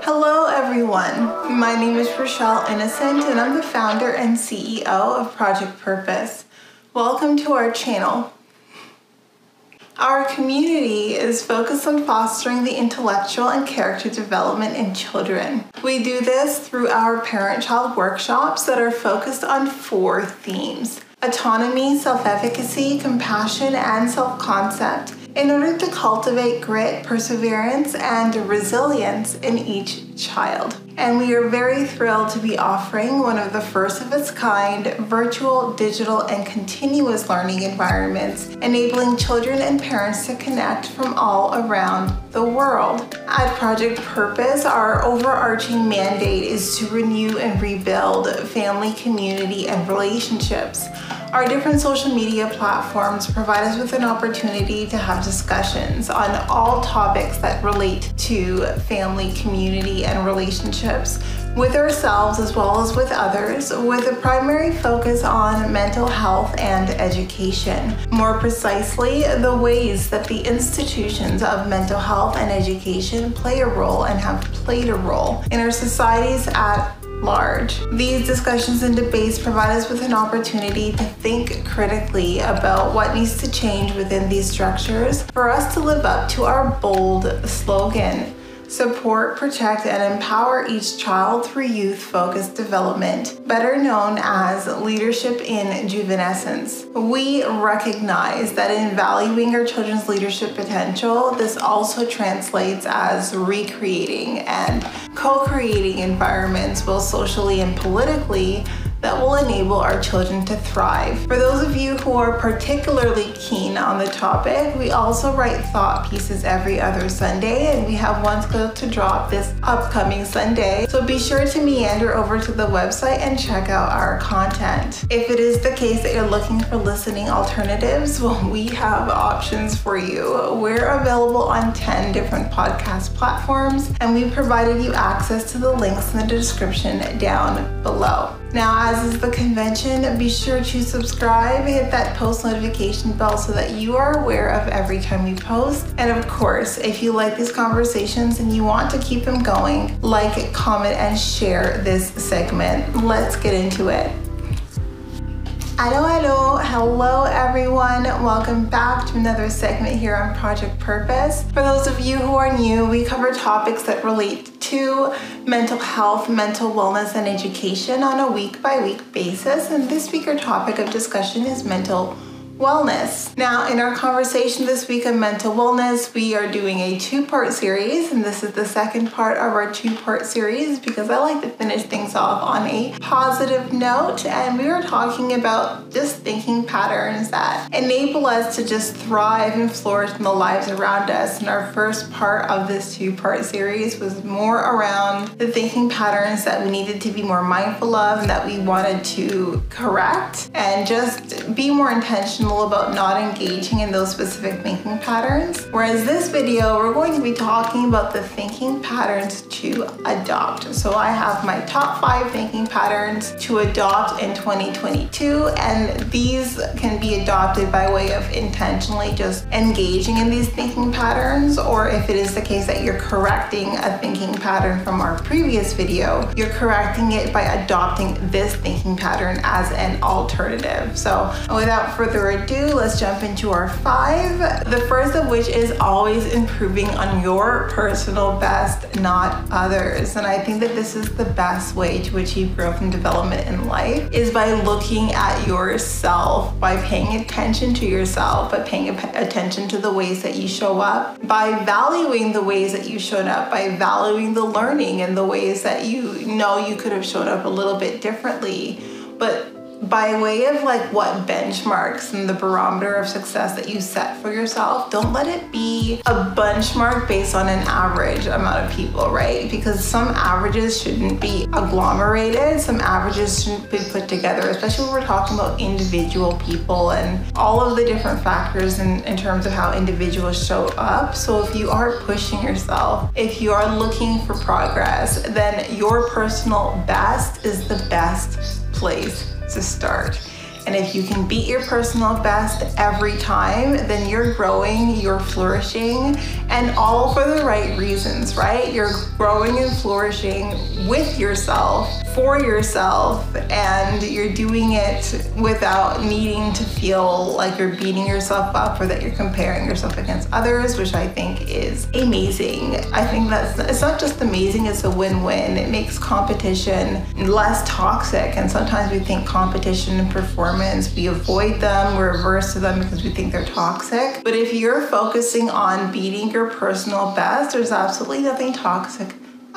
Hello, everyone. My name is Rochelle Innocent, and I'm the founder and CEO of Project Purpose. Welcome to our channel. Our community is focused on fostering the intellectual and character development in children. We do this through our parent child workshops that are focused on four themes autonomy, self efficacy, compassion, and self concept in order to cultivate grit, perseverance, and resilience in each child. And we are very thrilled to be offering one of the first of its kind virtual, digital, and continuous learning environments, enabling children and parents to connect from all around the world. At Project Purpose, our overarching mandate is to renew and rebuild family, community, and relationships. Our different social media platforms provide us with an opportunity to have discussions on all topics that relate to family, community, and relationships with ourselves as well as with others, with a primary focus on mental health and education. More precisely, the ways that the institutions of mental health and education play a role and have played a role in our societies at large. These discussions and debates provide us with an opportunity to think critically about what needs to change within these structures for us to live up to our bold slogan support, protect, and empower each child through youth focused development, better known as leadership in juvenescence. We recognize that in valuing our children's leadership potential, this also translates as recreating and co creating environments, both socially and politically that will enable our children to thrive. For those of you who are particularly keen on the topic, we also write thought pieces every other Sunday, and we have one scheduled to drop this upcoming Sunday. So be sure to meander over to the website and check out our content. If it is the case that you're looking for listening alternatives, well, we have options for you. We're available on 10 different podcast platforms, and we've provided you access to the links in the description down below. Now, as is the convention, be sure to subscribe, hit that post notification bell so that you are aware of every time we post. And of course, if you like these conversations and you want to keep them going, like, comment, and share this segment. Let's get into it. Hello, hello, hello everyone. Welcome back to another segment here on Project Purpose. For those of you who are new, we cover topics that relate to mental health, mental wellness, and education on a week by week basis. And this week, our topic of discussion is mental wellness. Now, in our conversation this week on mental wellness, we are doing a two part series, and this is the second part of our two part series because I like to finish things off on a positive note. And we were talking about just thinking patterns that enable us to just thrive and flourish in the lives around us. And our first part of this two part series was more around the thinking patterns that we needed to be more mindful of and that we wanted to correct and just be more intentional intentional about not engaging in those specific thinking patterns. Whereas this video, we're going to be talking about the thinking patterns to adopt. So I have my top five thinking patterns to adopt in 2022, and these can be adopted by way of intentionally just engaging in these thinking patterns, or if it is the case that you're correcting a thinking pattern from our previous video, you're correcting it by adopting this thinking pattern as an alternative. So without further ado, ado, let's jump into our five. The first of which is always improving on your personal best, not others. And I think that this is the best way to achieve growth and development in life is by looking at yourself, by paying attention to yourself, by paying attention to the ways that you show up, by valuing the ways that you showed up, by valuing the learning and the ways that you know you could have showed up a little bit differently. But by way of like what benchmarks and the barometer of success that you set for yourself, don't let it be a benchmark based on an average amount of people, right? Because some averages shouldn't be agglomerated, some averages shouldn't be put together, especially when we're talking about individual people and all of the different factors in, in terms of how individuals show up. So if you are pushing yourself, if you are looking for progress, then your personal best is the best place to start. And if you can beat your personal best every time, then you're growing, you're flourishing, and all for the right reasons, right? You're growing and flourishing with yourself, for yourself, and you're doing it without needing to feel like you're beating yourself up or that you're comparing yourself against others, which I think is amazing. I think that's it's not just amazing, it's a win-win. It makes competition less toxic. And sometimes we think competition and performance, we avoid them, we're averse to them because we think they're toxic. But if you're focusing on beating your personal best, there's absolutely nothing toxic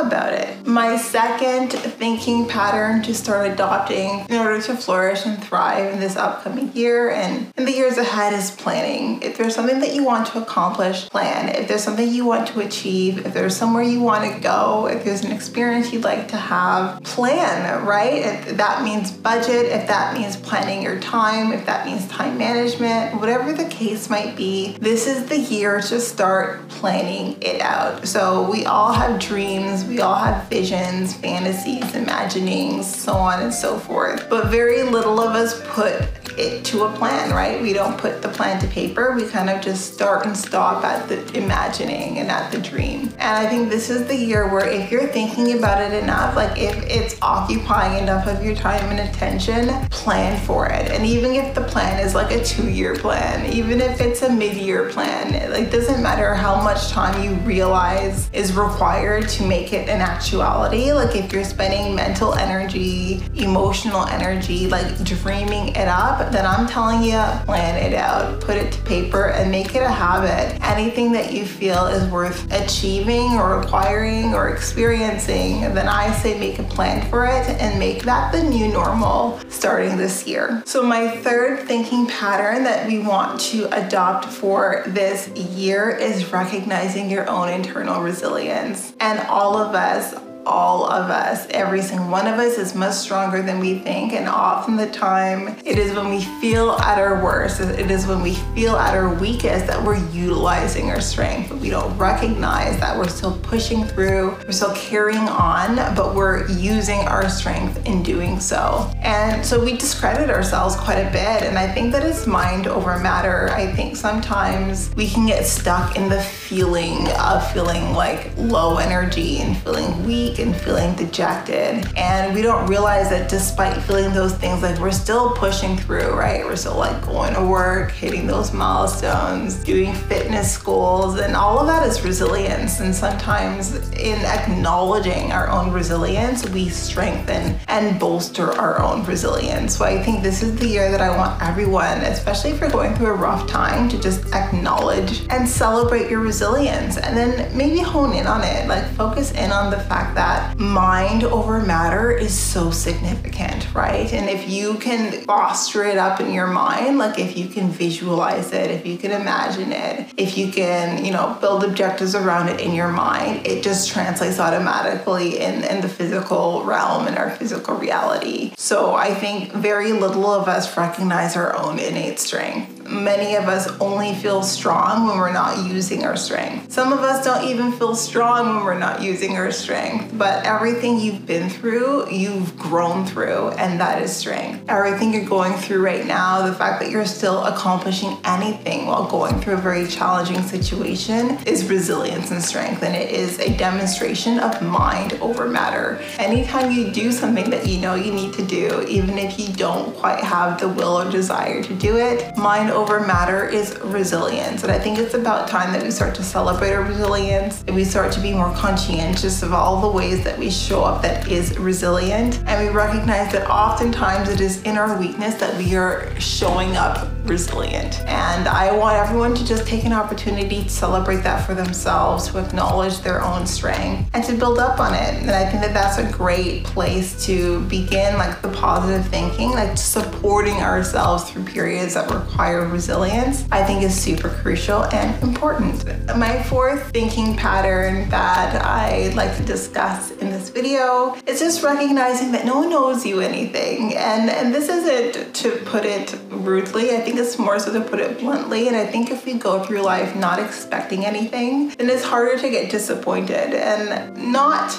about it. My second thinking pattern to start adopting in order to flourish and thrive in this upcoming year and in the years ahead is planning. If there's something that you want to accomplish, plan. If there's something you want to achieve, if there's somewhere you want to go, if there's an experience you'd like to have, plan, right? If that means budget, if that means planning your time, if that means time management, whatever the case might be, this is the year to start planning it out. So we all have dreams we all have visions, fantasies, imaginings, so on and so forth. But very little of us put it to a plan, right? We don't put the plan to paper. We kind of just start and stop at the imagining and at the dream. And I think this is the year where if you're thinking about it enough, like if it's occupying enough of your time and attention, plan for it. And even if the plan is like a two year plan, even if it's a mid year plan, it like doesn't matter how much time you realize is required to make it an actuality. Like if you're spending mental energy, emotional energy, like dreaming it up, then I'm telling you, plan it out, put it to paper, and make it a habit. Anything that you feel is worth achieving or acquiring or experiencing, then I say make a plan for it and make that the new normal starting this year. So, my third thinking pattern that we want to adopt for this year is recognizing your own internal resilience. And all of us all of us, every single one of us is much stronger than we think. And often the time, it is when we feel at our worst, it is when we feel at our weakest that we're utilizing our strength. We don't recognize that we're still pushing through, we're still carrying on, but we're using our strength in doing so. And so we discredit ourselves quite a bit. And I think that it's mind over matter. I think sometimes we can get stuck in the feeling of feeling like low energy and feeling weak and feeling dejected. And we don't realize that despite feeling those things, like we're still pushing through, right? We're still like going to work, hitting those milestones, doing fitness goals, and all of that is resilience. And sometimes in acknowledging our own resilience, we strengthen and bolster our own resilience. So I think this is the year that I want everyone, especially if you're going through a rough time, to just acknowledge and celebrate your resilience and then maybe hone in on it. Like focus in on the fact that that mind over matter is so significant, right? And if you can foster it up in your mind, like if you can visualize it, if you can imagine it, if you can, you know, build objectives around it in your mind, it just translates automatically in, in the physical realm and our physical reality. So I think very little of us recognize our own innate strength many of us only feel strong when we're not using our strength. Some of us don't even feel strong when we're not using our strength, but everything you've been through, you've grown through, and that is strength. Everything you're going through right now, the fact that you're still accomplishing anything while going through a very challenging situation is resilience and strength, and it is a demonstration of mind over matter. Anytime you do something that you know you need to do, even if you don't quite have the will or desire to do it, mind over matter is resilience. And I think it's about time that we start to celebrate our resilience and we start to be more conscientious of all the ways that we show up that is resilient. And we recognize that oftentimes it is in our weakness that we are showing up resilient. And I want everyone to just take an opportunity to celebrate that for themselves, to acknowledge their own strength and to build up on it. And I think that that's a great place to begin like the positive thinking, like supporting ourselves through periods that require resilience, I think is super crucial and important. My fourth thinking pattern that I'd like to discuss in this video is just recognizing that no one knows you anything. And, and this isn't to put it rudely, I think it's more so to put it bluntly. And I think if we go through life not expecting anything, then it's harder to get disappointed and not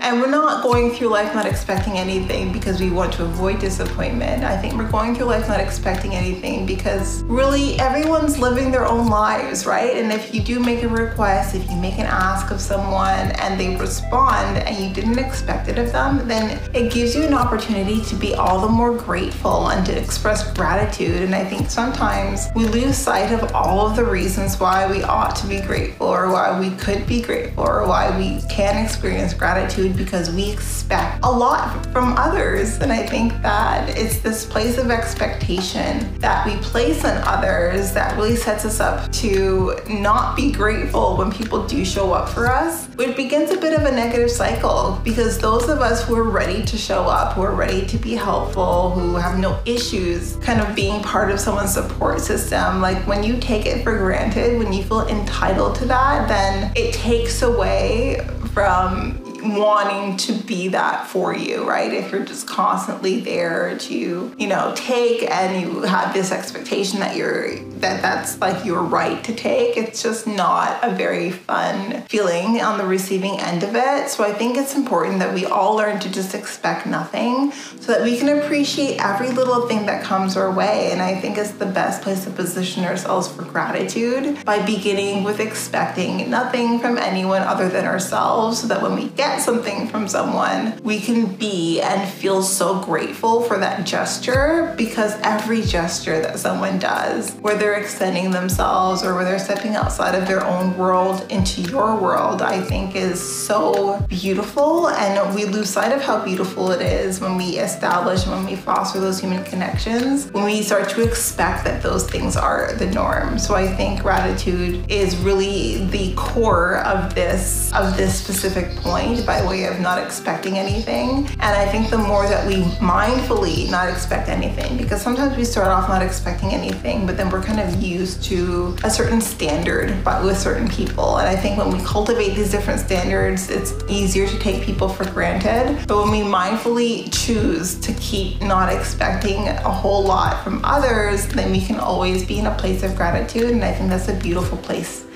And we're not going through life not expecting anything because we want to avoid disappointment. I think we're going through life not expecting anything because really everyone's living their own lives, right? And if you do make a request, if you make an ask of someone and they respond and you didn't expect it of them, then it gives you an opportunity to be all the more grateful and to express gratitude. And I think sometimes we lose sight of all of the reasons why we ought to be grateful or why we could be grateful or why we can experience gratitude because we expect a lot from others. And I think that it's this place of expectation that we place on others that really sets us up to not be grateful when people do show up for us, which begins a bit of a negative cycle because those of us who are ready to show up, who are ready to be helpful, who have no issues kind of being part of someone's support system, like when you take it for granted, when you feel entitled to that, then it takes away from wanting to be that for you, right? If you're just constantly there to, you know, take and you have this expectation that you're that that's like your right to take, it's just not a very fun feeling on the receiving end of it. So I think it's important that we all learn to just expect nothing so that we can appreciate every little thing that comes our way. And I think it's the best place to position ourselves for gratitude by beginning with expecting nothing from anyone other than ourselves so that when we get get something from someone, we can be and feel so grateful for that gesture because every gesture that someone does, where they're extending themselves or where they're stepping outside of their own world into your world, I think is so beautiful. And we lose sight of how beautiful it is when we establish, when we foster those human connections, when we start to expect that those things are the norm. So I think gratitude is really the core of this of this specific point by way of not expecting anything. And I think the more that we mindfully not expect anything, because sometimes we start off not expecting anything, but then we're kind of used to a certain standard but with certain people. And I think when we cultivate these different standards, it's easier to take people for granted. But when we mindfully choose to keep not expecting a whole lot from others, then we can always be in a place of gratitude. And I think that's a beautiful place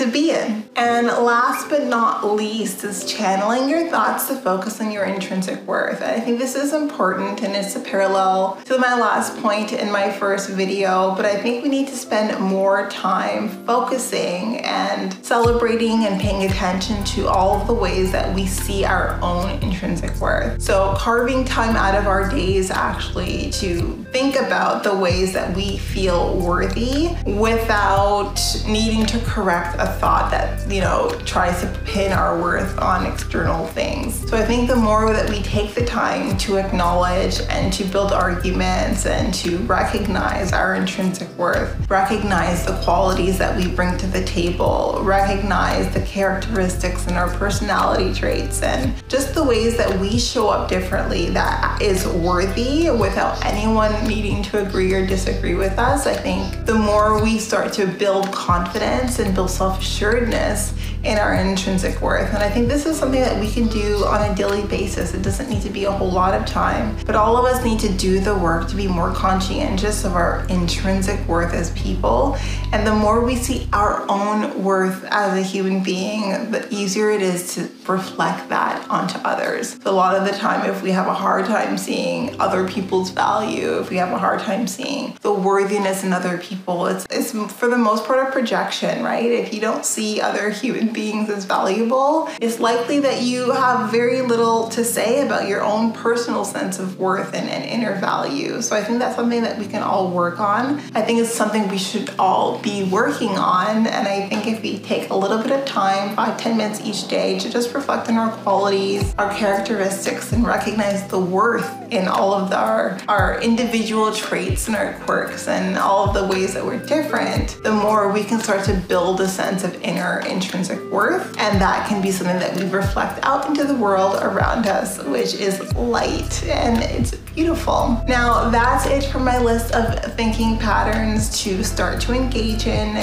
to be in. And last but not least is channeling your thoughts to focus on your intrinsic worth. I think this is important and it's a parallel to my last point in my first video, but I think we need to spend more time focusing and celebrating and paying attention to all of the ways that we see our own intrinsic worth. So carving time out of our days actually to think about the ways that we feel worthy without needing to correct a thought that, you know, tries to pin our worth on external things. So I think the more that we take the time to acknowledge and to build arguments and to recognize our intrinsic worth, recognize the qualities that we bring to the table, recognize the characteristics and our personality traits and just the ways that we show up differently that is worthy without anyone needing to agree or disagree with us, I think the more we start to build confidence and build self assuredness in our intrinsic worth. And I think this is something that we can do on a daily basis. It doesn't need to be a whole lot of time, but all of us need to do the work to be more conscientious of our intrinsic worth as people. And the more we see our own worth as a human being, the easier it is to reflect that onto others. A lot of the time, if we have a hard time seeing other people's value, if we have a hard time seeing the worthiness in other people, it's, it's for the most part a projection, right? If you don't see other human beings as valuable, it's likely that you have very little to say about your own personal sense of worth and, and inner value. So I think that's something that we can all work on. I think it's something we should all be working on. And I think if we take a little bit of time, five, ten minutes each day, to just reflect on our qualities, our characteristics, and recognize the worth in all of the, our, our individual traits and our quirks and all of the ways that we're different, the more we can start to build a sense of inner intrinsic worth. And that can be something that we reflect out into the world around us, which is light and it's Beautiful. Now that's it for my list of thinking patterns to start to engage in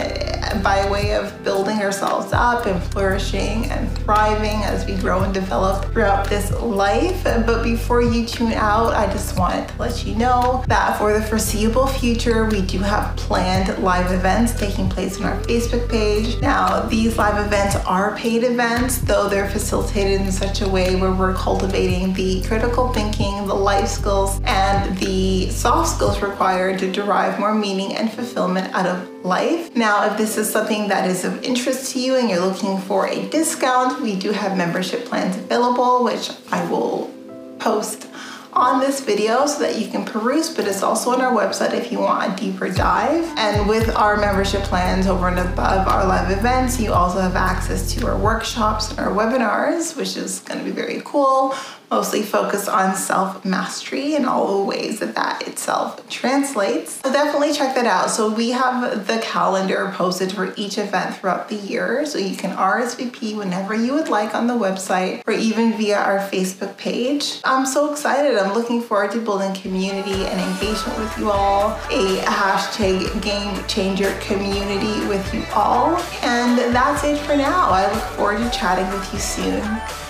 by way of building ourselves up and flourishing and thriving as we grow and develop throughout this life. But before you tune out, I just wanted to let you know that for the foreseeable future, we do have planned live events taking place on our Facebook page. Now, these live events are paid events, though they're facilitated in such a way where we're cultivating the critical thinking, the life skills, and the soft skills required to derive more meaning and fulfillment out of life. Now, if this is something that is of interest to you and you're looking for a discount, we do have membership plans available, which I will post on this video so that you can peruse, but it's also on our website if you want a deeper dive. And with our membership plans over and above our live events, you also have access to our workshops and our webinars, which is going to be very cool mostly focused on self mastery and all the ways that that itself translates. So definitely check that out. So we have the calendar posted for each event throughout the year. So you can RSVP whenever you would like on the website or even via our Facebook page. I'm so excited. I'm looking forward to building community and engagement with you all, a hashtag game changer community with you all. And that's it for now. I look forward to chatting with you soon.